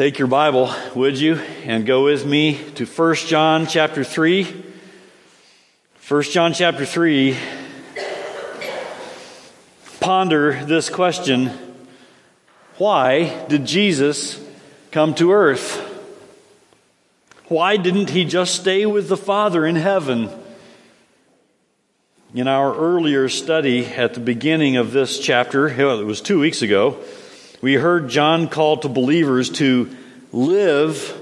Take your Bible, would you, and go with me to 1 John chapter 3. 1 John chapter 3. Ponder this question Why did Jesus come to earth? Why didn't he just stay with the Father in heaven? In our earlier study at the beginning of this chapter, it was two weeks ago, we heard John call to believers to live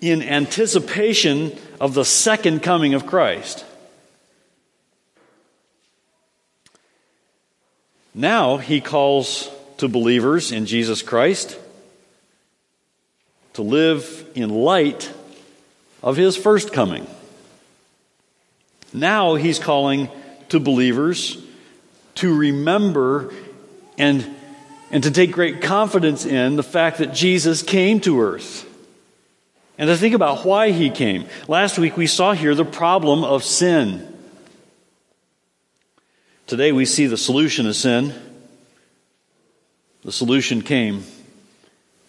in anticipation of the second coming of Christ. Now he calls to believers in Jesus Christ to live in light of his first coming. Now he's calling to believers to remember and and to take great confidence in the fact that Jesus came to earth. And to think about why he came. Last week we saw here the problem of sin. Today we see the solution of sin. The solution came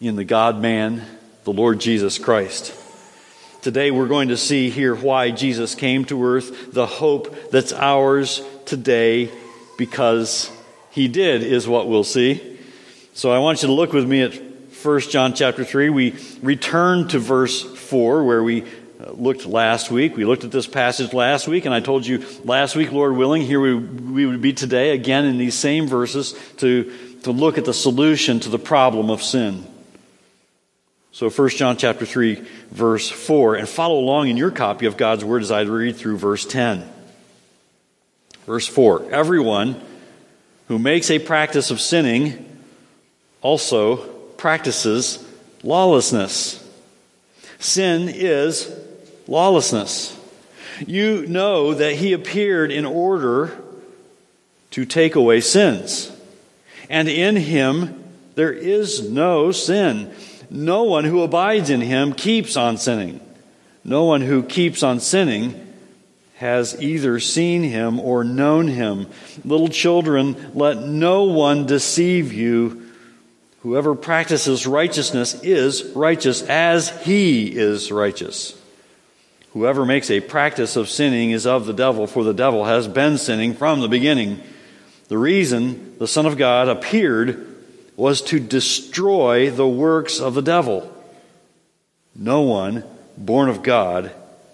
in the God man, the Lord Jesus Christ. Today we're going to see here why Jesus came to earth, the hope that's ours today because he did, is what we'll see. So I want you to look with me at 1 John chapter 3. We return to verse 4 where we uh, looked last week. We looked at this passage last week, and I told you last week, Lord willing, here we, we would be today again in these same verses to, to look at the solution to the problem of sin. So 1 John chapter 3 verse 4 and follow along in your copy of God's word as I read through verse 10. Verse 4 Everyone who makes a practice of sinning also practices lawlessness. Sin is lawlessness. You know that he appeared in order to take away sins. And in him there is no sin. No one who abides in him keeps on sinning. No one who keeps on sinning has either seen him or known him. Little children, let no one deceive you. Whoever practices righteousness is righteous as he is righteous. Whoever makes a practice of sinning is of the devil, for the devil has been sinning from the beginning. The reason the Son of God appeared was to destroy the works of the devil. No one born of God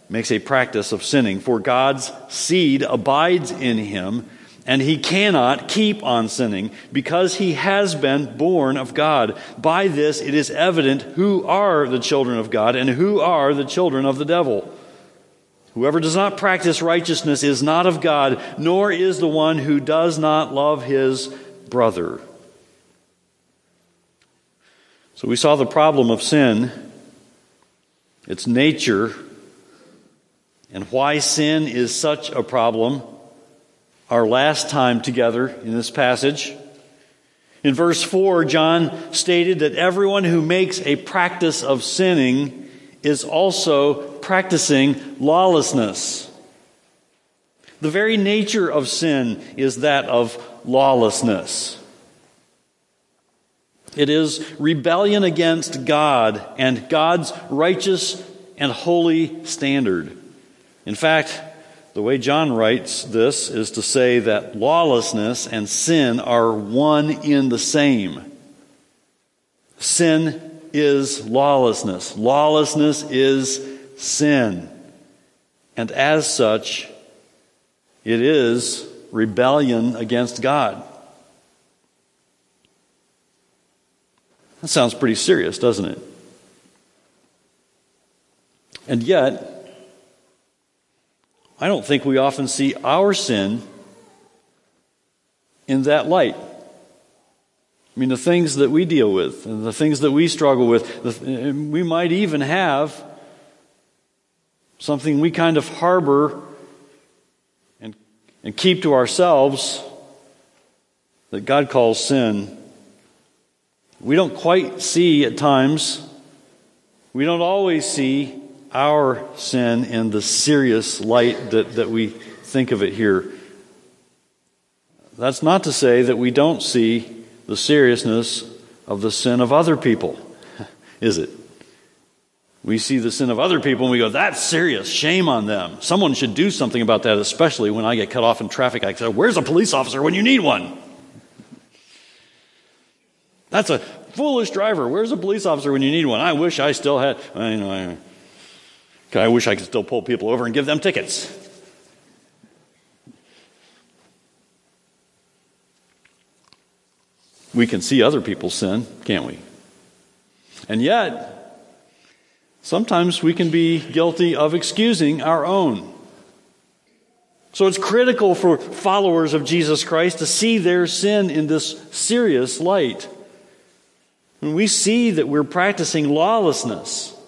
makes a practice of sinning, for God's seed abides in him and he cannot keep on sinning because he has been born of God. By this it is evident who are the children of God and who are the children of the devil. Whoever does not practice righteousness is not of God, nor is the one who does not love his brother. So we saw the problem of sin, its nature, and why sin is such a problem our last time together in this passage. In verse 4, John stated that everyone who makes a practice of sinning is also practicing lawlessness. The very nature of sin is that of lawlessness. It is rebellion against God and God's righteous and holy standard. In fact, the way John writes this is to say that lawlessness and sin are one in the same. Sin is lawlessness. Lawlessness is sin. And as such, it is rebellion against God. That sounds pretty serious, doesn't it? And yet, I don't think we often see our sin in that light. I mean, the things that we deal with and the things that we struggle with, eh, we might even have something we kind of harbor and, and keep to ourselves that God calls sin. We don't quite see at times, we don't always see our sin in the serious light that, that we think of it here. That's not to say that we don't see the seriousness of the sin of other people. is it? We see the sin of other people and we go, that's serious. Shame on them. Someone should do something about that, especially when I get cut off in traffic. I say, Where's a police officer when you need one? That's a foolish driver. Where's a police officer when you need one? I wish I still had. I, know, I, I wish I could still pull people over and give them tickets. We can see other people's sin, can't we? And yet, sometimes we can be guilty of excusing our own. So it's critical for followers of Jesus Christ to see their sin in this serious light. When we see that we're practicing lawlessness,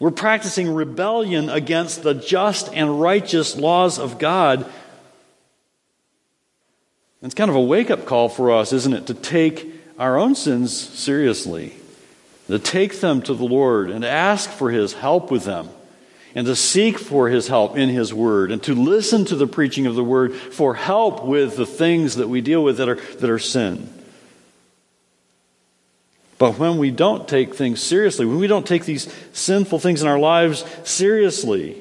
we're practicing rebellion against the just and righteous laws of God. It's kind of a wake up call for us, isn't it, to take our own sins seriously, to take them to the Lord and ask for His help with them, and to seek for His help in His Word, and to listen to the preaching of the Word for help with the things that we deal with that are, that are sin. But when we don't take things seriously, when we don't take these sinful things in our lives seriously,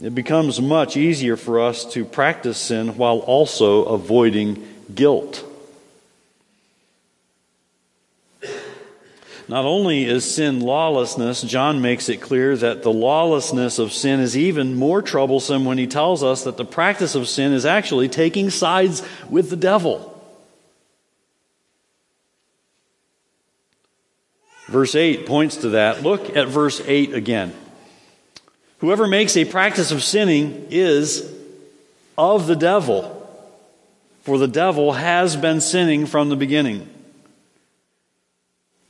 it becomes much easier for us to practice sin while also avoiding guilt. Not only is sin lawlessness, John makes it clear that the lawlessness of sin is even more troublesome when he tells us that the practice of sin is actually taking sides with the devil. Verse 8 points to that. Look at verse 8 again. Whoever makes a practice of sinning is of the devil, for the devil has been sinning from the beginning.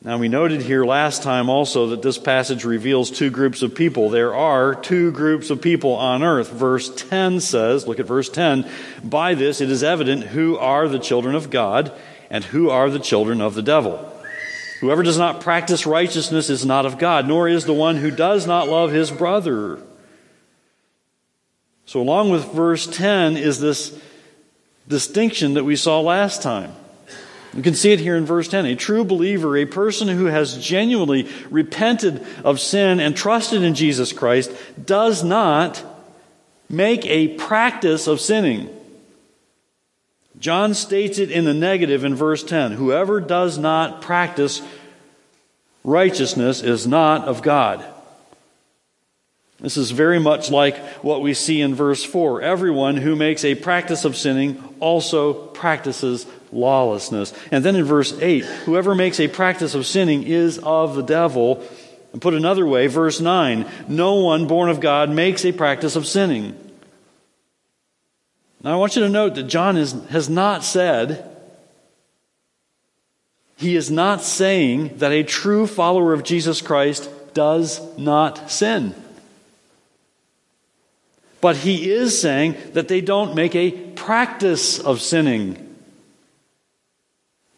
Now, we noted here last time also that this passage reveals two groups of people. There are two groups of people on earth. Verse 10 says, look at verse 10, by this it is evident who are the children of God and who are the children of the devil. Whoever does not practice righteousness is not of God, nor is the one who does not love his brother. So, along with verse 10 is this distinction that we saw last time. You can see it here in verse 10. A true believer, a person who has genuinely repented of sin and trusted in Jesus Christ, does not make a practice of sinning. John states it in the negative in verse 10 Whoever does not practice righteousness is not of God. This is very much like what we see in verse 4. Everyone who makes a practice of sinning also practices lawlessness. And then in verse 8, whoever makes a practice of sinning is of the devil. And put another way, verse 9, no one born of God makes a practice of sinning. Now, I want you to note that John is, has not said, he is not saying that a true follower of Jesus Christ does not sin. But he is saying that they don't make a practice of sinning.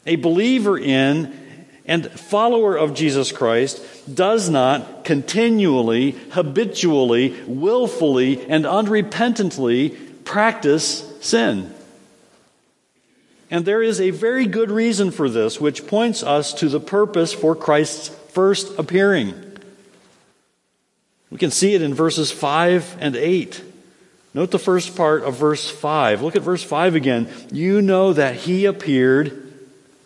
A believer in and follower of Jesus Christ does not continually, habitually, willfully, and unrepentantly practice sin. And there is a very good reason for this, which points us to the purpose for Christ's first appearing. We can see it in verses 5 and 8. Note the first part of verse 5. Look at verse 5 again. You know that he appeared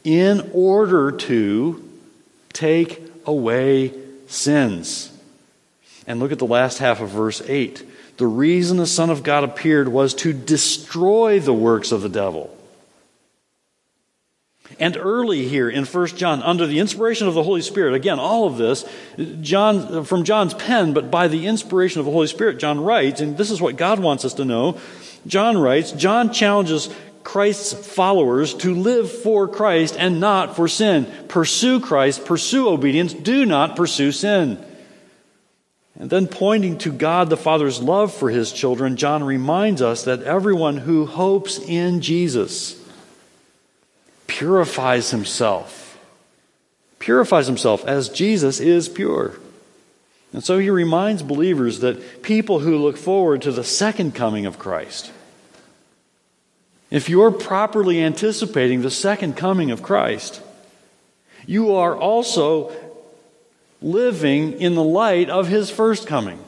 in order to take away sins. And look at the last half of verse 8. The reason the Son of God appeared was to destroy the works of the devil. And early here in 1 John, under the inspiration of the Holy Spirit, again, all of this, John, from John's pen, but by the inspiration of the Holy Spirit, John writes, and this is what God wants us to know. John writes, John challenges Christ's followers to live for Christ and not for sin. Pursue Christ, pursue obedience, do not pursue sin. And then pointing to God the Father's love for his children, John reminds us that everyone who hopes in Jesus purifies himself. Purifies himself as Jesus is pure. And so he reminds believers that people who look forward to the second coming of Christ, if you're properly anticipating the second coming of Christ, you are also living in the light of his first coming.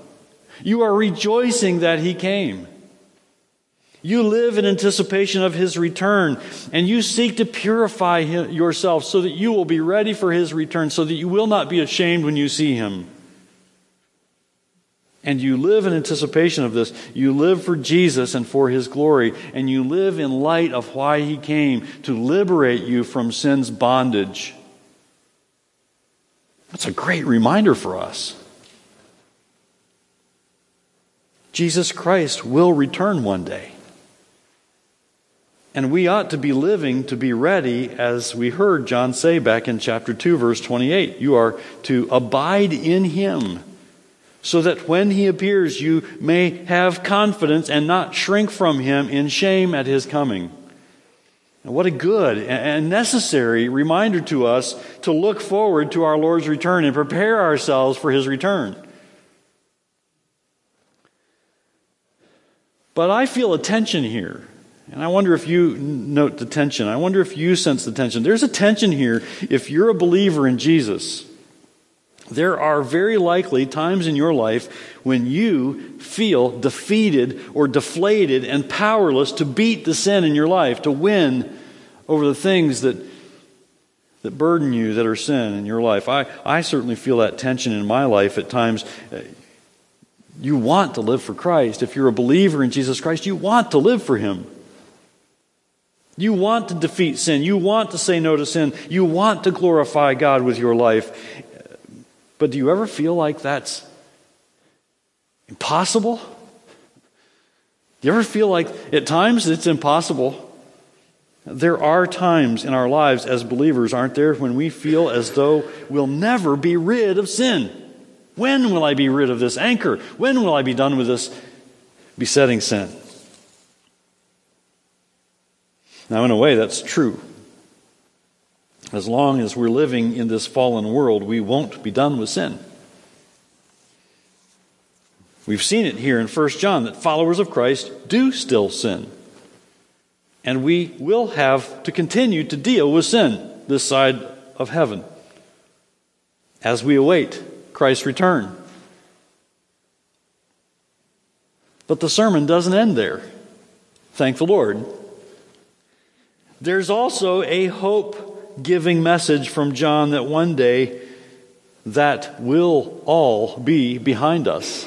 You are rejoicing that he came. You live in anticipation of his return, and you seek to purify yourself so that you will be ready for his return, so that you will not be ashamed when you see him. And you live in anticipation of this. You live for Jesus and for his glory, and you live in light of why he came to liberate you from sin's bondage. That's a great reminder for us. Jesus Christ will return one day. And we ought to be living to be ready, as we heard John say back in chapter 2, verse 28. You are to abide in him, so that when he appears, you may have confidence and not shrink from him in shame at his coming. And what a good and necessary reminder to us to look forward to our Lord's return and prepare ourselves for his return. But I feel a tension here. And I wonder if you note the tension. I wonder if you sense the tension. There's a tension here if you're a believer in Jesus. There are very likely times in your life when you feel defeated or deflated and powerless to beat the sin in your life, to win over the things that, that burden you that are sin in your life. I, I certainly feel that tension in my life at times. You want to live for Christ. If you're a believer in Jesus Christ, you want to live for Him. You want to defeat sin. You want to say no to sin. You want to glorify God with your life. But do you ever feel like that's impossible? Do you ever feel like at times it's impossible? There are times in our lives as believers, aren't there, when we feel as though we'll never be rid of sin. When will I be rid of this anchor? When will I be done with this besetting sin? Now, in a way, that's true. As long as we're living in this fallen world, we won't be done with sin. We've seen it here in 1 John that followers of Christ do still sin. And we will have to continue to deal with sin this side of heaven as we await Christ's return. But the sermon doesn't end there. Thank the Lord. There's also a hope giving message from John that one day that will all be behind us.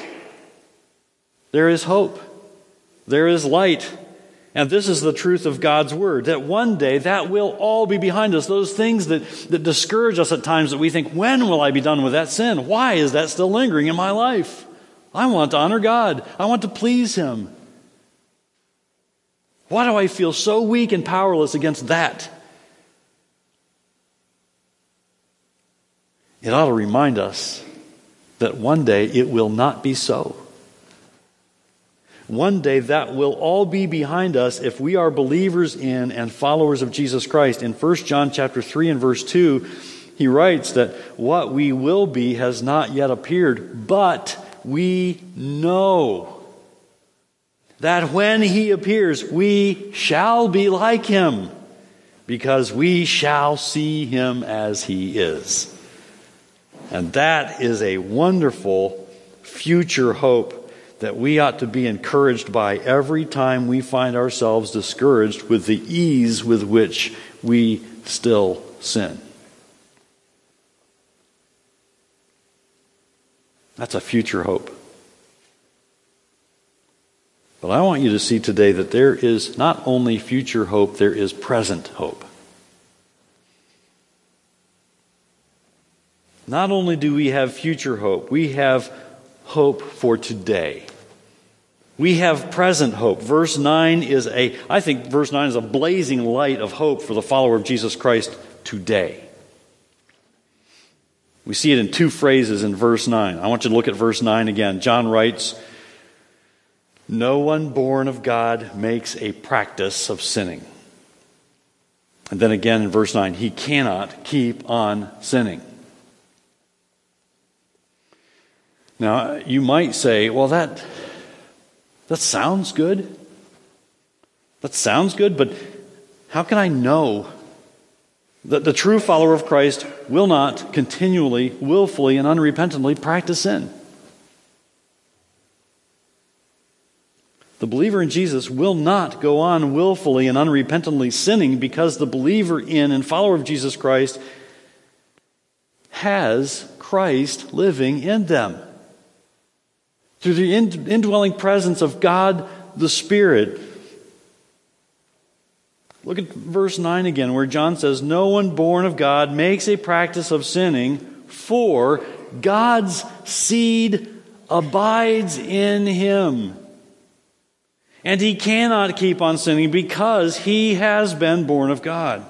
There is hope. There is light. And this is the truth of God's word that one day that will all be behind us. Those things that, that discourage us at times that we think, when will I be done with that sin? Why is that still lingering in my life? I want to honor God. I want to please Him. Why do I feel so weak and powerless against that? It ought to remind us that one day it will not be so. One day that will all be behind us if we are believers in and followers of Jesus Christ. In 1 John chapter 3 and verse 2, he writes that what we will be has not yet appeared, but we know that when he appears, we shall be like him, because we shall see him as he is. And that is a wonderful future hope that we ought to be encouraged by every time we find ourselves discouraged with the ease with which we still sin. That's a future hope. But I want you to see today that there is not only future hope, there is present hope. Not only do we have future hope, we have hope for today. We have present hope. Verse 9 is a, I think verse 9 is a blazing light of hope for the follower of Jesus Christ today. We see it in two phrases in verse 9. I want you to look at verse 9 again. John writes, no one born of God makes a practice of sinning. And then again in verse 9, he cannot keep on sinning. Now, you might say, well, that, that sounds good. That sounds good, but how can I know That the true follower of Christ will not continually, willfully, and unrepentantly practice sin. The believer in Jesus will not go on willfully and unrepentantly sinning because the believer in and follower of Jesus Christ has Christ living in them. Through the indwelling presence of God the Spirit. Look at verse 9 again, where John says, No one born of God makes a practice of sinning, for God's seed abides in him. And he cannot keep on sinning because he has been born of God.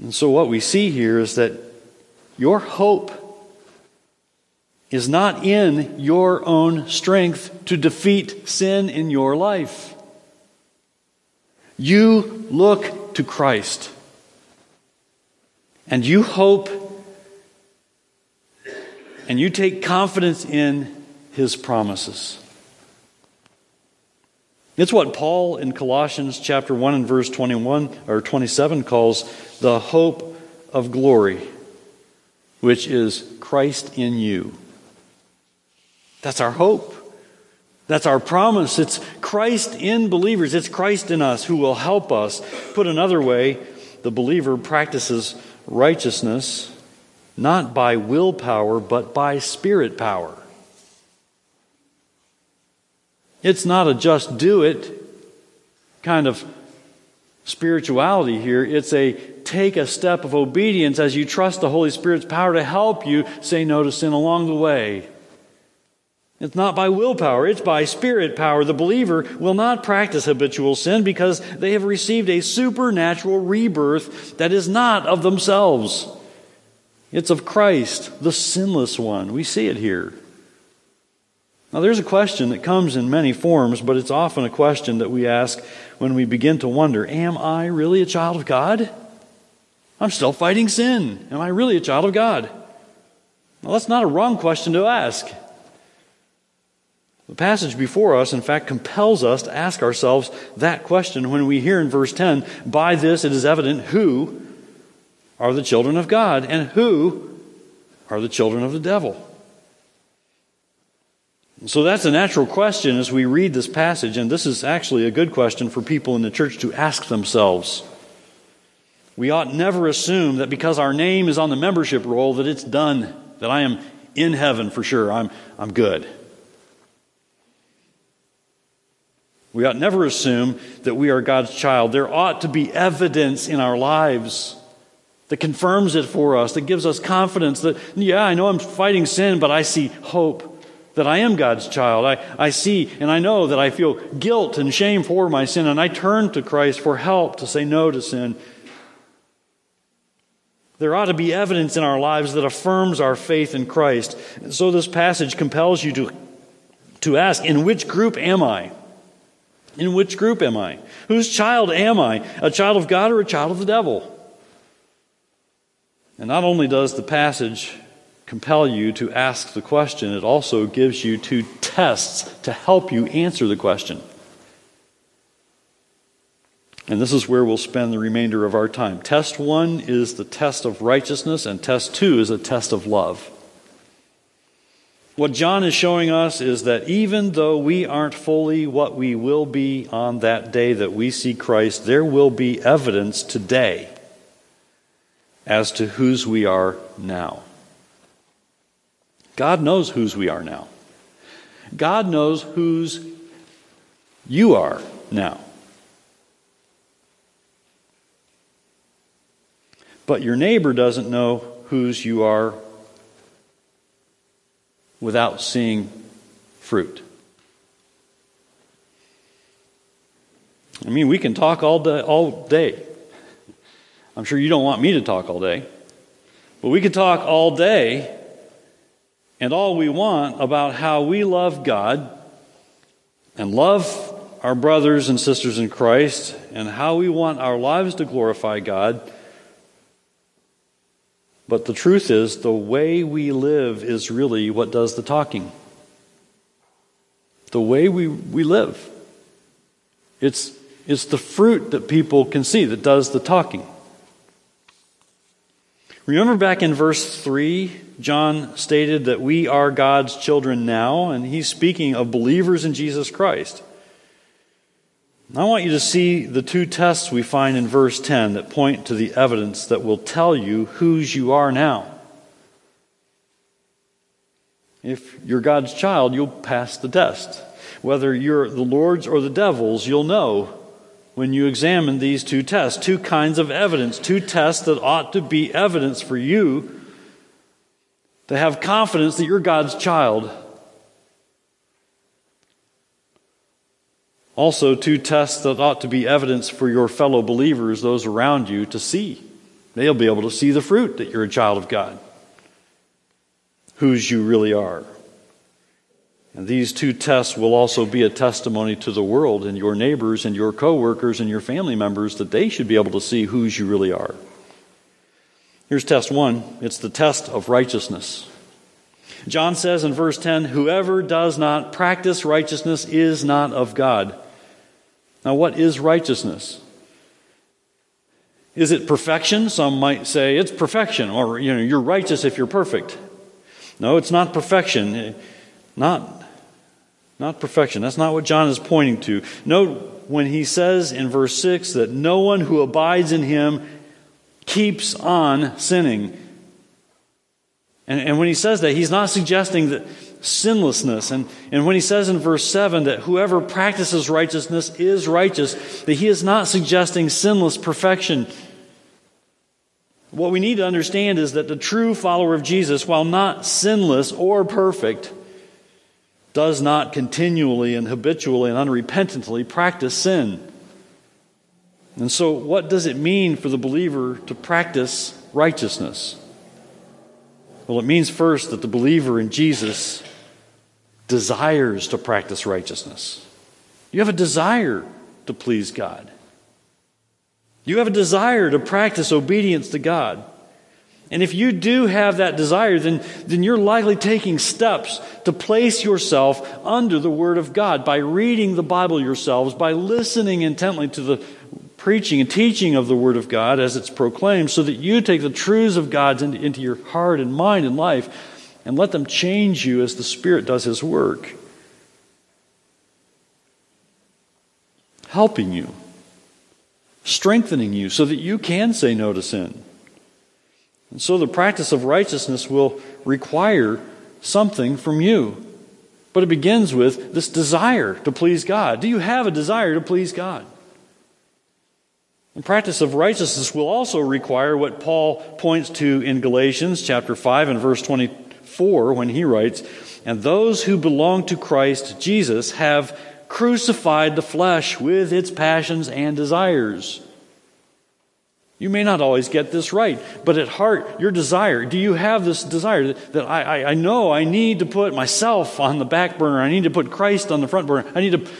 And so, what we see here is that your hope is not in your own strength to defeat sin in your life. You look to Christ. And you hope and you take confidence in his promises. It's what Paul in Colossians chapter 1 and verse 21 or 27 calls the hope of glory, which is Christ in you. That's our hope. That's our promise. It's Christ in believers. It's Christ in us who will help us. Put another way, the believer practices righteousness not by willpower, but by spirit power. It's not a just do it kind of spirituality here. It's a take a step of obedience as you trust the Holy Spirit's power to help you say no to sin along the way. It's not by willpower, it's by spirit power. The believer will not practice habitual sin because they have received a supernatural rebirth that is not of themselves. It's of Christ, the sinless one. We see it here. Now, there's a question that comes in many forms, but it's often a question that we ask when we begin to wonder Am I really a child of God? I'm still fighting sin. Am I really a child of God? Well, that's not a wrong question to ask. The passage before us, in fact, compels us to ask ourselves that question when we hear in verse 10 By this it is evident who are the children of God and who are the children of the devil. So that's a natural question as we read this passage, and this is actually a good question for people in the church to ask themselves. We ought never assume that because our name is on the membership roll that it's done, that I am in heaven for sure, I'm, I'm good. We ought never assume that we are God's child. There ought to be evidence in our lives that confirms it for us, that gives us confidence that, yeah, I know I'm fighting sin, but I see hope that I am God's child. I, I see and I know that I feel guilt and shame for my sin, and I turn to Christ for help to say no to sin. There ought to be evidence in our lives that affirms our faith in Christ. so this passage compels you to, to ask, in which group am I? In which group am I? Whose child am I? A child of God or a child of the devil? And not only does the passage compel you to ask the question, it also gives you two tests to help you answer the question. And this is where we'll spend the remainder of our time. Test one is the test of righteousness, and test two is a test of love. What John is showing us is that even though we aren't fully what we will be on that day that we see Christ, there will be evidence today as to whose we are now. God knows whose we are now. God knows whose you are now. But your neighbor doesn't know whose you are without seeing fruit. I mean, we can talk all day, all day. I'm sure you don't want me to talk all day. But we can talk all day and all we want about how we love God and love our brothers and sisters in Christ and how we want our lives to glorify God. But the truth is, the way we live is really what does the talking. The way we, we live. It's, it's the fruit that people can see that does the talking. Remember back in verse 3, John stated that we are God's children now, and he's speaking of believers in Jesus Christ. I want you to see the two tests we find in verse 10 that point to the evidence that will tell you whose you are now. If you're God's child, you'll pass the test. Whether you're the Lord's or the devil's, you'll know when you examine these two tests. Two kinds of evidence, two tests that ought to be evidence for you to have confidence that you're God's child. Also, two tests that ought to be evidence for your fellow believers, those around you, to see. They'll be able to see the fruit that you're a child of God, whose you really are. And these two tests will also be a testimony to the world and your neighbors and your coworkers and your family members that they should be able to see whose you really are. Here's test one it's the test of righteousness. John says in verse 10 Whoever does not practice righteousness is not of God. Now, what is righteousness? Is it perfection? Some might say it's perfection, or you know, you're righteous if you're perfect. No, it's not perfection. Eh, not not perfection. That's not what John is pointing to. Note when he says in verse 6 that no one who abides in him keeps on sinning. And, and when he says that, he's not suggesting that sinlessness. And, and when he says in verse 7 that whoever practices righteousness is righteous, that he is not suggesting sinless perfection. What we need to understand is that the true follower of Jesus, while not sinless or perfect, does not continually and habitually and unrepentantly practice sin. And so, what does it mean for the believer to practice righteousness? Well, it means first that the believer in Jesus desires to practice righteousness. You have a desire to please God. You have a desire to practice obedience to God. And if you do have that desire, then, then you're likely taking steps to place yourself under the Word of God by reading the Bible yourselves, by listening intently to the preaching and teaching of the Word of God as it's proclaimed, so that you take the truths of God into, into your heart and mind and life and let them change you as the Spirit does His work. Helping you, strengthening you so that you can say no to sin. And so the practice of righteousness will require something from you. But it begins with this desire to please God. Do you have a desire to please God? Practice of righteousness will also require what Paul points to in Galatians chapter 5 and verse 24 when he writes, And those who belong to Christ Jesus have crucified the flesh with its passions and desires. You may not always get this right, but at heart, your desire, do you have this desire that, that I, I, I, know I need to put myself on the back burner? I need to put Christ on the front burner. I need to,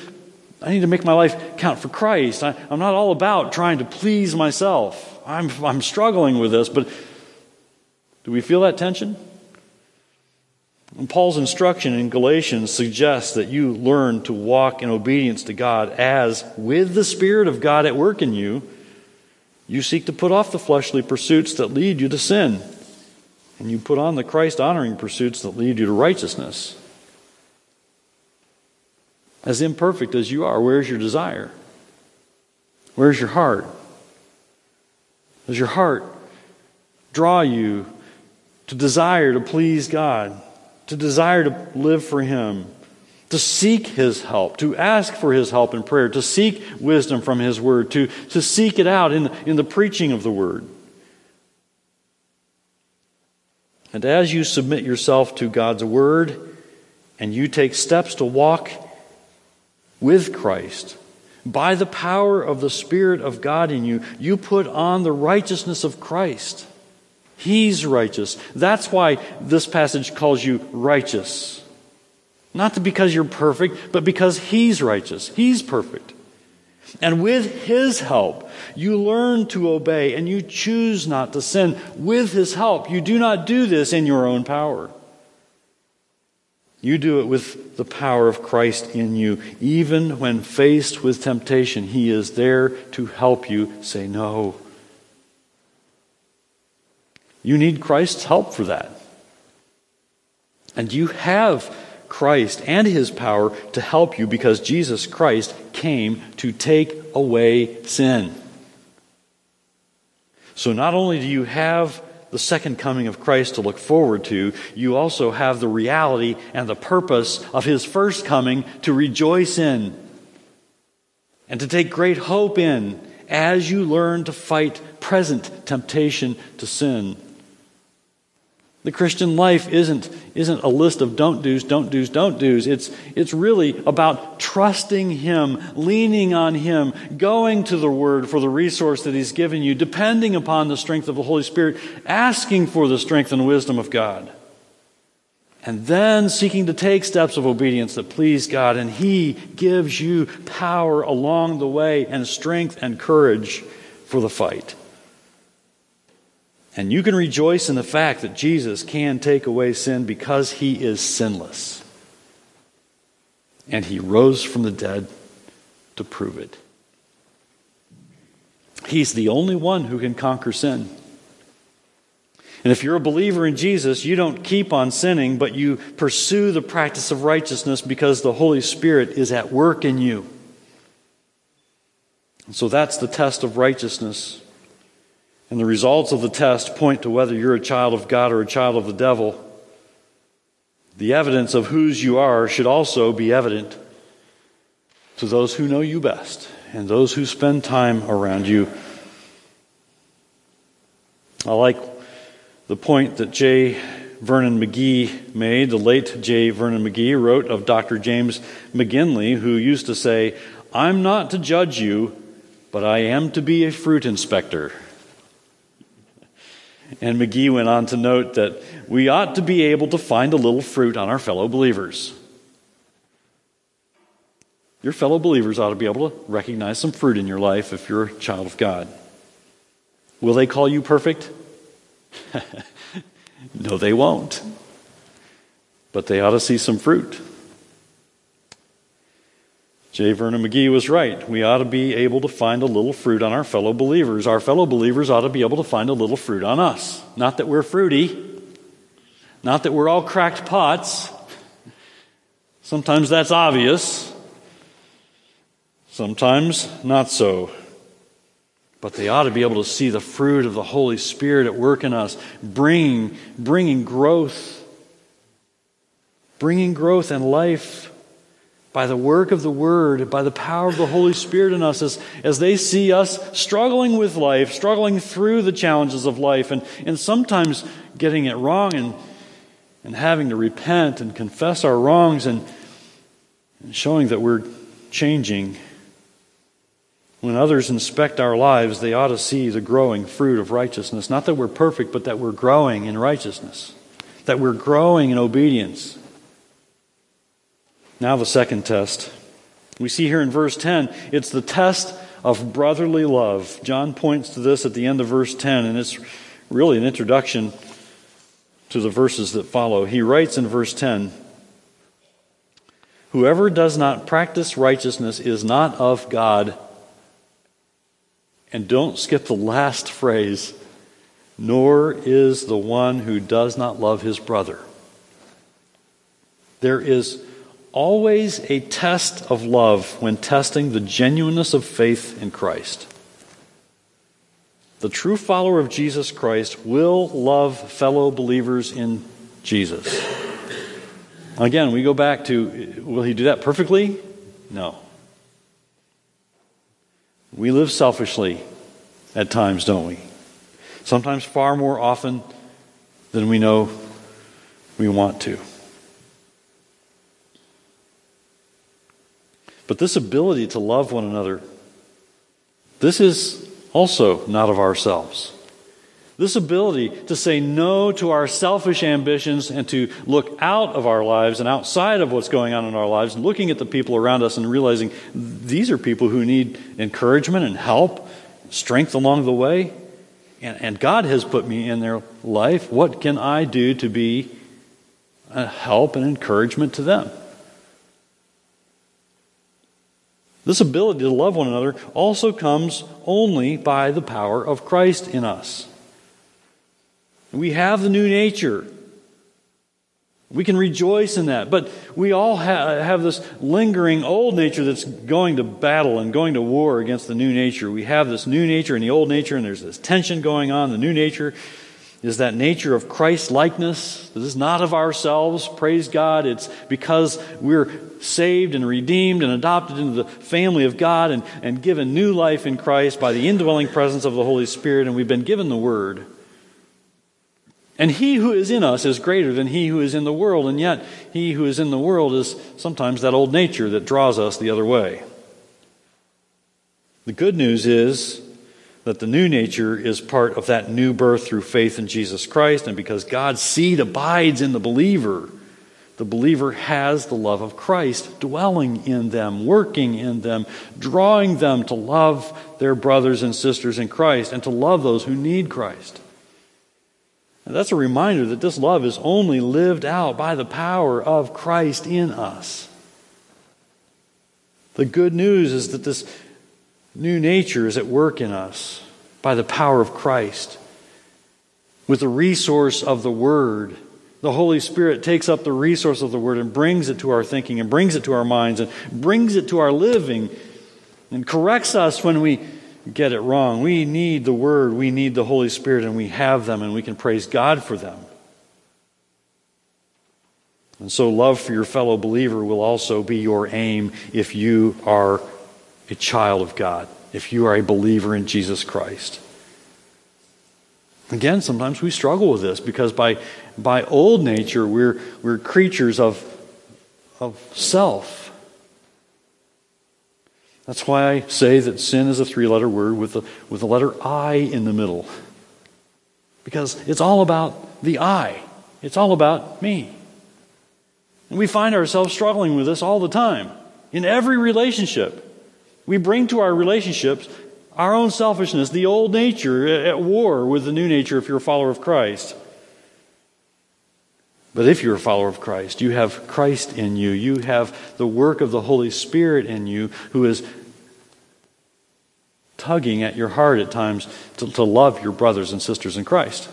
I need to make my life count for Christ. I, I'm not all about trying to please myself. I'm, I'm struggling with this, but do we feel that tension? And Paul's instruction in Galatians suggests that you learn to walk in obedience to God as, with the Spirit of God at work in you, you seek to put off the fleshly pursuits that lead you to sin, and you put on the Christ honoring pursuits that lead you to righteousness. As imperfect as you are, where's your desire? Where's your heart? Does your heart draw you to desire to please God, to desire to live for Him? to seek His help, to ask for His help in prayer, to seek wisdom from His Word, to, to seek it out in, in the preaching of the Word. And as you submit yourself to God's Word and you take steps to walk with Christ, by the power of the Spirit of God in you, you put on the righteousness of Christ. He's righteous. That's why this passage calls you righteous. Not because you're perfect, but because He's righteous. He's perfect. And with His help, you learn to obey and you choose not to sin. With His help, you do not do this in your own power. You do it with the power of Christ in you. Even when faced with temptation, He is there to help you say no. You need Christ's help for that. And you have Christ and his power to help you because Jesus Christ came to take away sin. So not only do you have the second coming of Christ to look forward to, you also have the reality and the purpose of his first coming to rejoice in and to take great hope in as you learn to fight present temptation to sin. The Christian life isn't, isn't a list of don't do's, don't do's, don't do's. It's, it's really about trusting Him, leaning on Him, going to the Word for the resource that He's given you, depending upon the strength of the Holy Spirit, asking for the strength and wisdom of God. And then seeking to take steps of obedience that please God, and He gives you power along the way and strength and courage for the fight. And you can rejoice in the fact that Jesus can take away sin because he is sinless. And he rose from the dead to prove it. He's the only one who can conquer sin. And if you're a believer in Jesus, you don't keep on sinning, but you pursue the practice of righteousness because the Holy Spirit is at work in you. And so that's the test of righteousness. And the results of the test point to whether you're a child of God or a child of the devil. The evidence of whose you are should also be evident to those who know you best and those who spend time around you. I like the point that J. Vernon McGee made. The late J. Vernon McGee wrote of Dr. James McGinlay, who used to say, I'm not to judge you, but I am to be a fruit inspector. And McGee went on to note that we ought to be able to find a little fruit on our fellow believers. Your fellow believers ought to be able to recognize some fruit in your life if you're a child of God. Will they call you perfect? no, they won't. But they ought to see some fruit. J. Vernon McGee was right. We ought to be able to find a little fruit on our fellow believers. Our fellow believers ought to be able to find a little fruit on us. Not that we're fruity, not that we're all cracked pots. Sometimes that's obvious, sometimes not so. But they ought to be able to see the fruit of the Holy Spirit at work in us, bringing, bringing growth, bringing growth and life by the work of the Word, by the power of the Holy Spirit in us, as, as they see us struggling with life, struggling through the challenges of life, and, and sometimes getting it wrong and, and having to repent and confess our wrongs and, and showing that we're changing. When others inspect our lives, they ought to see the growing fruit of righteousness. Not that we're perfect, but that we're growing in righteousness, that we're growing in obedience. Now, the second test. We see here in verse 10, it's the test of brotherly love. John points to this at the end of verse 10, and it's really an introduction to the verses that follow. He writes in verse 10 Whoever does not practice righteousness is not of God. And don't skip the last phrase, nor is the one who does not love his brother. There is always a test of love when testing the genuineness of faith in Christ. The true follower of Jesus Christ will love fellow believers in Jesus. Again, we go back to will he do that perfectly? No. We live selfishly at times, don't we? Sometimes far more often than we know we want to. But this ability to love one another, this is also not of ourselves. This ability to say no to our selfish ambitions and to look out of our lives and outside of what's going on in our lives, and looking at the people around us and realizing these are people who need encouragement and help, strength along the way. And, and God has put me in their life. What can I do to be a help and encouragement to them? This ability to love one another also comes only by the power of Christ in us. We have the new nature. We can rejoice in that. But we all ha- have this lingering old nature that's going to battle and going to war against the new nature. We have this new nature and the old nature, and there's this tension going on. The new nature is that nature of Christ likeness. This is not of ourselves, praise God. It's because we're saved and redeemed and adopted into the family of God and, and given new life in Christ by the indwelling presence of the Holy Spirit, and we've been given the Word. And he who is in us is greater than he who is in the world, and yet he who is in the world is sometimes that old nature that draws us the other way. The good news is that the new nature is part of that new birth through faith in Jesus Christ, and because God's seed abides in the believer, the believer has the love of Christ dwelling in them, working in them, drawing them to love their brothers and sisters in Christ and to love those who need Christ. And that's a reminder that this love is only lived out by the power of Christ in us. The good news is that this new nature is at work in us by the power of Christ. With the resource of the Word, the Holy Spirit takes up the resource of the Word and brings it to our thinking and brings it to our minds and brings it to our living and corrects us when we get it wrong. We need the Word, we need the Holy Spirit, and we have them, and we can praise God for them. And so, love for your fellow believer will also be your aim if you are a child of God, if you are a believer in Jesus Christ. Again, sometimes we struggle with this because by, by old nature, we're, we're creatures of, of self. That's why I say that sin is a three letter word with the, with the letter I in the middle. Because it's all about the I, it's all about me. And we find ourselves struggling with this all the time. In every relationship, we bring to our relationships our own selfishness, the old nature at war with the new nature if you're a follower of Christ. But if you're a follower of Christ, you have Christ in you. You have the work of the Holy Spirit in you who is tugging at your heart at times to, to love your brothers and sisters in Christ.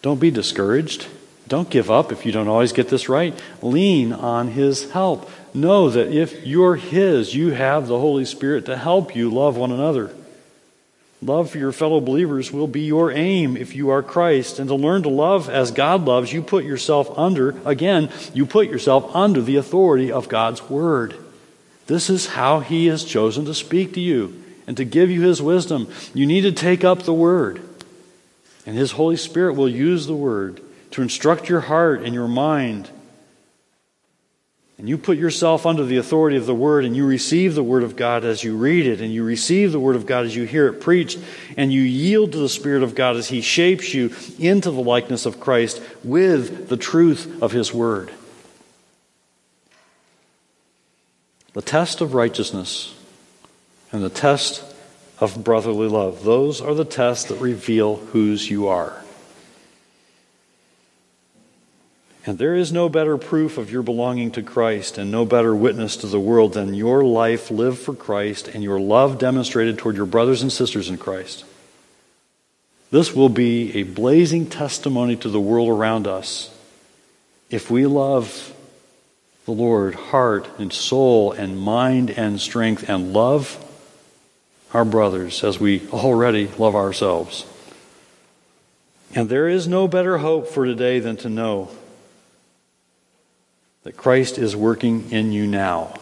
Don't be discouraged. Don't give up if you don't always get this right. Lean on His help. Know that if you're His, you have the Holy Spirit to help you love one another. Love for your fellow believers will be your aim if you are Christ. And to learn to love as God loves, you put yourself under, again, you put yourself under the authority of God's Word. This is how He has chosen to speak to you and to give you His wisdom. You need to take up the Word. And His Holy Spirit will use the Word to instruct your heart and your mind and you put yourself under the authority of the Word and you receive the Word of God as you read it, and you receive the Word of God as you hear it preached, and you yield to the Spirit of God as He shapes you into the likeness of Christ with the truth of His Word. The test of righteousness and the test of brotherly love, those are the tests that reveal whose you are. And there is no better proof of your belonging to Christ and no better witness to the world than your life lived for Christ and your love demonstrated toward your brothers and sisters in Christ. This will be a blazing testimony to the world around us if we love the Lord heart and soul and mind and strength and love our brothers as we already love ourselves. And there is no better hope for today than to know that Christ is working in you now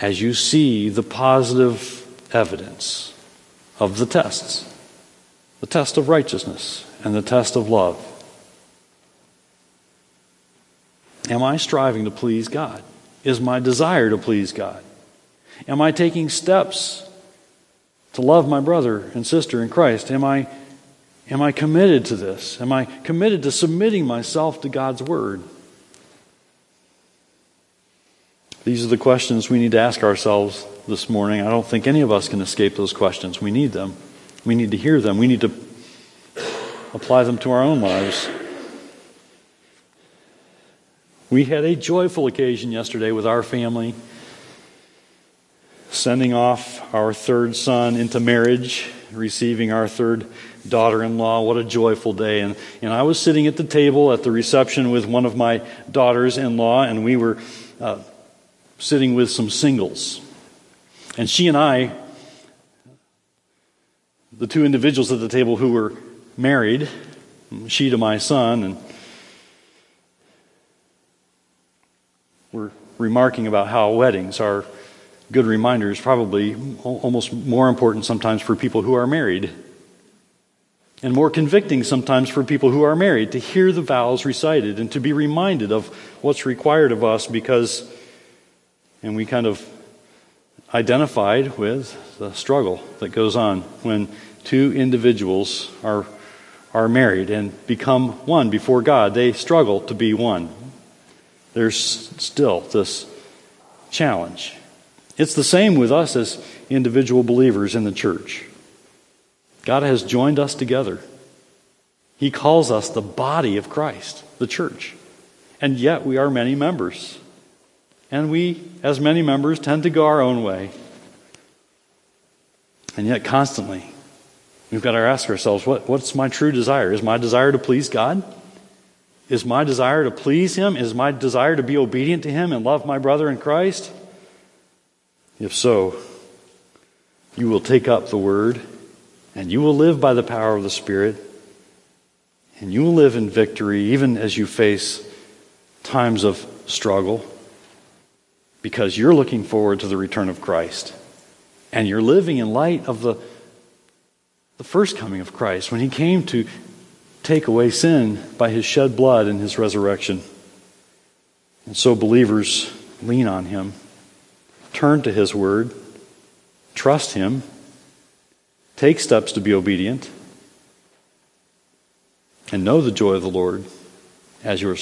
as you see the positive evidence of the tests the test of righteousness and the test of love. Am I striving to please God? Is my desire to please God? Am I taking steps to love my brother and sister in Christ? Am I, am I committed to this? Am I committed to submitting myself to God's Word? These are the questions we need to ask ourselves this morning. I don't think any of us can escape those questions. We need them. We need to hear them. We need to apply them to our own lives. We had a joyful occasion yesterday with our family, sending off our third son into marriage receiving our third daughter in law. What a joyful day. And, and I was sitting at the table at the reception with one of my daughters in law, and we were uh, sitting with some singles. And she and I, the two individuals at the table who were married, she to my son, and we're remarking about how weddings are good reminders, probably almost more important sometimes for people who are married, and more convicting sometimes for people who are married to hear the vows recited and to be reminded of what's required of us because, and we kind of identified with the struggle that goes on when two individuals are, are married and become one before God. They struggle to be one. There's still this challenge. It's the same with us as individual believers in the church. God has joined us together. He calls us the body of Christ, the church. And yet we are many members. And we, as many members, tend to go our own way. And yet, constantly, we've got to ask ourselves what, what's my true desire? Is my desire to please God? Is my desire to please Him? Is my desire to be obedient to Him and love my brother in Christ? If so, you will take up the word and you will live by the power of the Spirit and you will live in victory even as you face times of struggle because you're looking forward to the return of Christ and you're living in light of the, the first coming of Christ when he came to take away sin by his shed blood and his resurrection. And so believers lean on him turn to His Word, trust Him, take steps to be obedient, and know the joy of the Lord as your strength.